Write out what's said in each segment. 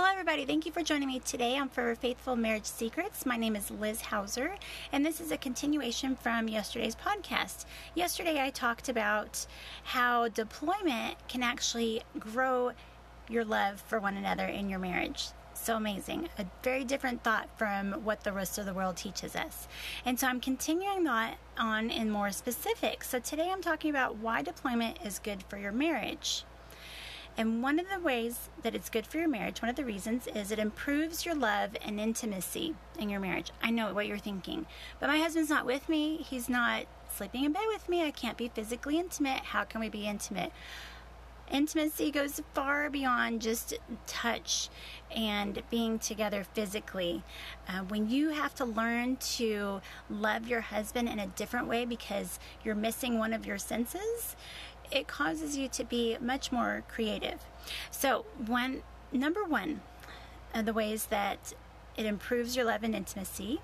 Hello, everybody. Thank you for joining me today on For Faithful Marriage Secrets. My name is Liz Hauser, and this is a continuation from yesterday's podcast. Yesterday, I talked about how deployment can actually grow your love for one another in your marriage. So amazing. A very different thought from what the rest of the world teaches us. And so I'm continuing that on in more specifics. So today I'm talking about why deployment is good for your marriage. And one of the ways that it's good for your marriage, one of the reasons, is it improves your love and intimacy in your marriage. I know what you're thinking, but my husband's not with me. He's not sleeping in bed with me. I can't be physically intimate. How can we be intimate? Intimacy goes far beyond just touch and being together physically. Uh, when you have to learn to love your husband in a different way because you're missing one of your senses, it causes you to be much more creative. So, one number one of the ways that it improves your love and intimacy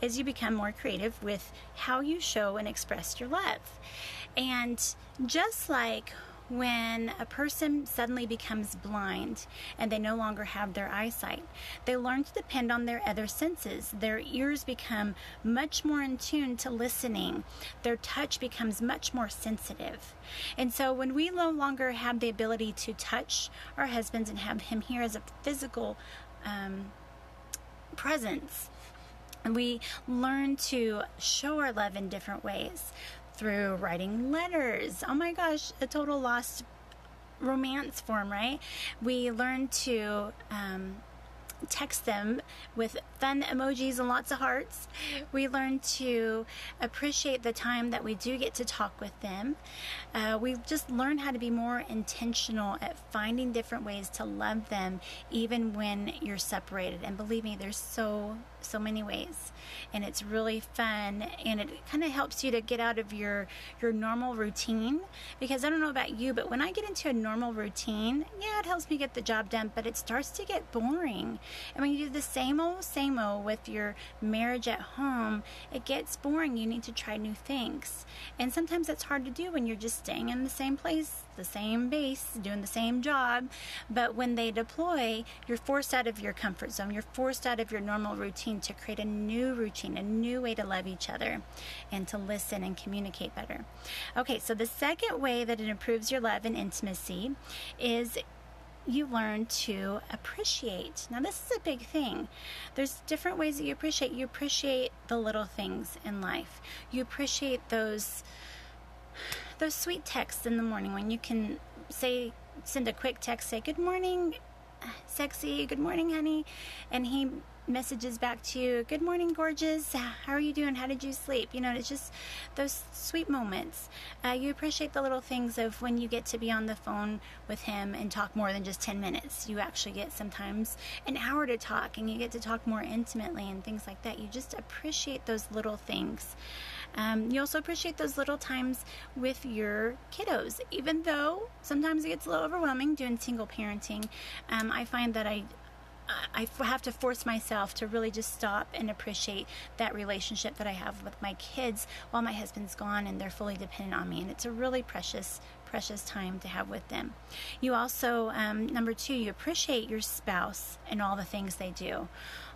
is you become more creative with how you show and express your love. And just like when a person suddenly becomes blind and they no longer have their eyesight. They learn to depend on their other senses. Their ears become much more in tune to listening. Their touch becomes much more sensitive. And so when we no longer have the ability to touch our husbands and have him here as a physical um, presence, and we learn to show our love in different ways through writing letters. Oh my gosh, a total lost romance form, right? We learn to um, text them with fun emojis and lots of hearts. We learn to appreciate the time that we do get to talk with them. Uh, we just learn how to be more intentional at finding different ways to love them, even when you're separated. And believe me, there's so so many ways and it's really fun and it kind of helps you to get out of your your normal routine because I don't know about you but when I get into a normal routine yeah it helps me get the job done but it starts to get boring. And when you do the same old same old with your marriage at home it gets boring. You need to try new things. And sometimes it's hard to do when you're just staying in the same place the same base, doing the same job. But when they deploy, you're forced out of your comfort zone. You're forced out of your normal routine to create a new routine, a new way to love each other and to listen and communicate better. Okay, so the second way that it improves your love and intimacy is you learn to appreciate. Now, this is a big thing. There's different ways that you appreciate. You appreciate the little things in life. You appreciate those those sweet texts in the morning when you can say send a quick text say good morning sexy good morning honey and he messages back to you good morning gorgeous how are you doing? How did you sleep? You know it's just those sweet moments. Uh, you appreciate the little things of when you get to be on the phone with him and talk more than just 10 minutes. You actually get sometimes an hour to talk and you get to talk more intimately and things like that. You just appreciate those little things um, you also appreciate those little times with your kiddos even though sometimes it gets a little overwhelming doing single parenting um, i find that i I have to force myself to really just stop and appreciate that relationship that I have with my kids while my husband's gone and they're fully dependent on me. And it's a really precious, precious time to have with them. You also, um, number two, you appreciate your spouse and all the things they do.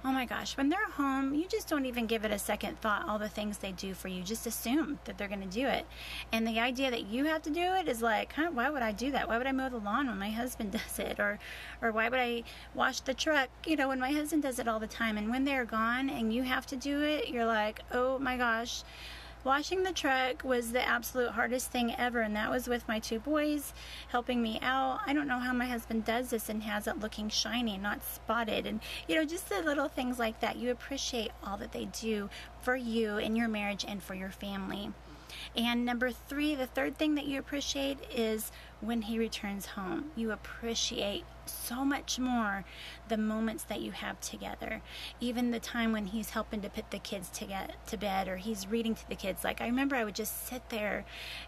Oh my gosh, when they're home, you just don't even give it a second thought, all the things they do for you. Just assume that they're going to do it. And the idea that you have to do it is like, huh, why would I do that? Why would I mow the lawn when my husband does it? Or, or why would I wash the truck, you know, when my husband does it all the time? And when they're gone and you have to do it, you're like, oh my gosh Washing the truck was the absolute hardest thing ever, and that was with my two boys helping me out. I don't know how my husband does this and has it looking shiny, not spotted, and you know, just the little things like that. You appreciate all that they do for you in your marriage and for your family. And number three, the third thing that you appreciate is when he returns home. You appreciate so much more the moments that you have together. Even the time when he's helping to put the kids to get to bed or he's reading to the kids. Like I remember I would just sit there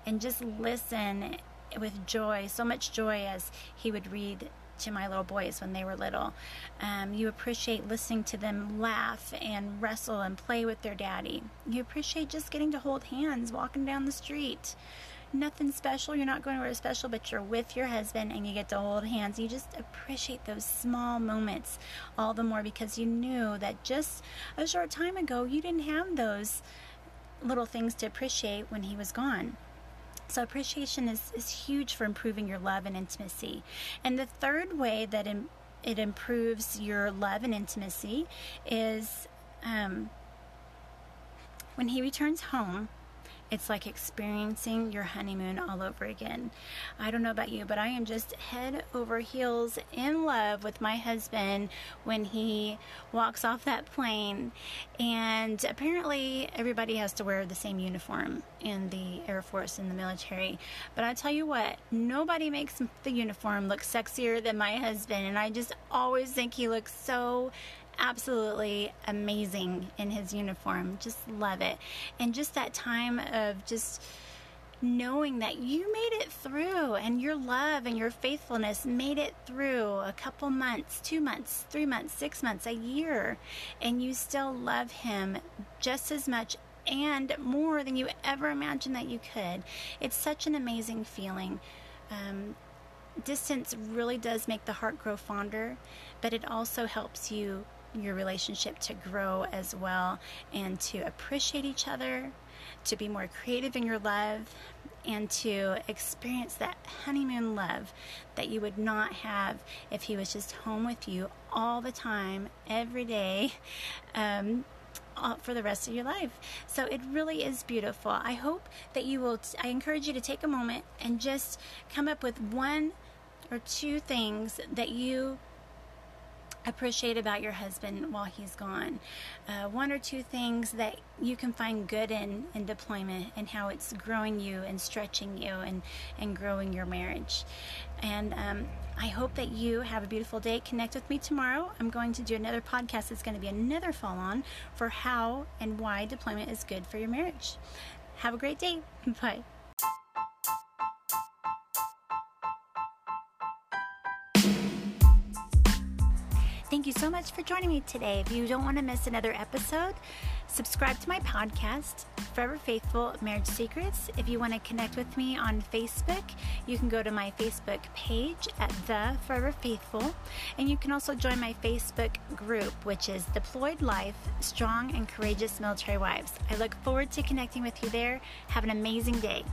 and just listen with joy, so much joy as he would read to my little boys when they were little. Um, you appreciate listening to them laugh and wrestle and play with their daddy. You appreciate just getting to hold hands walking down the street. Nothing special, you're not going to anywhere special, but you're with your husband and you get to hold hands. You just appreciate those small moments all the more because you knew that just a short time ago you didn't have those little things to appreciate when he was gone. So, appreciation is, is huge for improving your love and intimacy. And the third way that it improves your love and intimacy is um, when he returns home it's like experiencing your honeymoon all over again. I don't know about you, but I am just head over heels in love with my husband when he walks off that plane. And apparently, everybody has to wear the same uniform in the Air Force and the military. But I tell you what, nobody makes the uniform look sexier than my husband. And I just always think he looks so absolutely amazing in his uniform. Just love it. And just that time of just knowing that you made it through and your love and your faithfulness made it through a couple months, two months, three months, six months, a year, and you still love him just as much and more than you ever imagined that you could. It's such an amazing feeling. Um, distance really does make the heart grow fonder, but it also helps you your relationship to grow as well and to appreciate each other, to be more creative in your love, and to experience that honeymoon love that you would not have if he was just home with you all the time, every day. Um, for the rest of your life. So it really is beautiful. I hope that you will, t- I encourage you to take a moment and just come up with one or two things that you appreciate about your husband while he's gone. Uh, one or two things that you can find good in in deployment and how it's growing you and stretching you and and growing your marriage. And um, I hope that you have a beautiful day. Connect with me tomorrow. I'm going to do another podcast. It's going to be another fall on for how and why deployment is good for your marriage. Have a great day. Bye. Thank you so much for joining me today. If you don't want to miss another episode, subscribe to my podcast, Forever Faithful Marriage Secrets. If you want to connect with me on Facebook, you can go to my Facebook page at The Forever Faithful. And you can also join my Facebook group, which is Deployed Life Strong and Courageous Military Wives. I look forward to connecting with you there. Have an amazing day.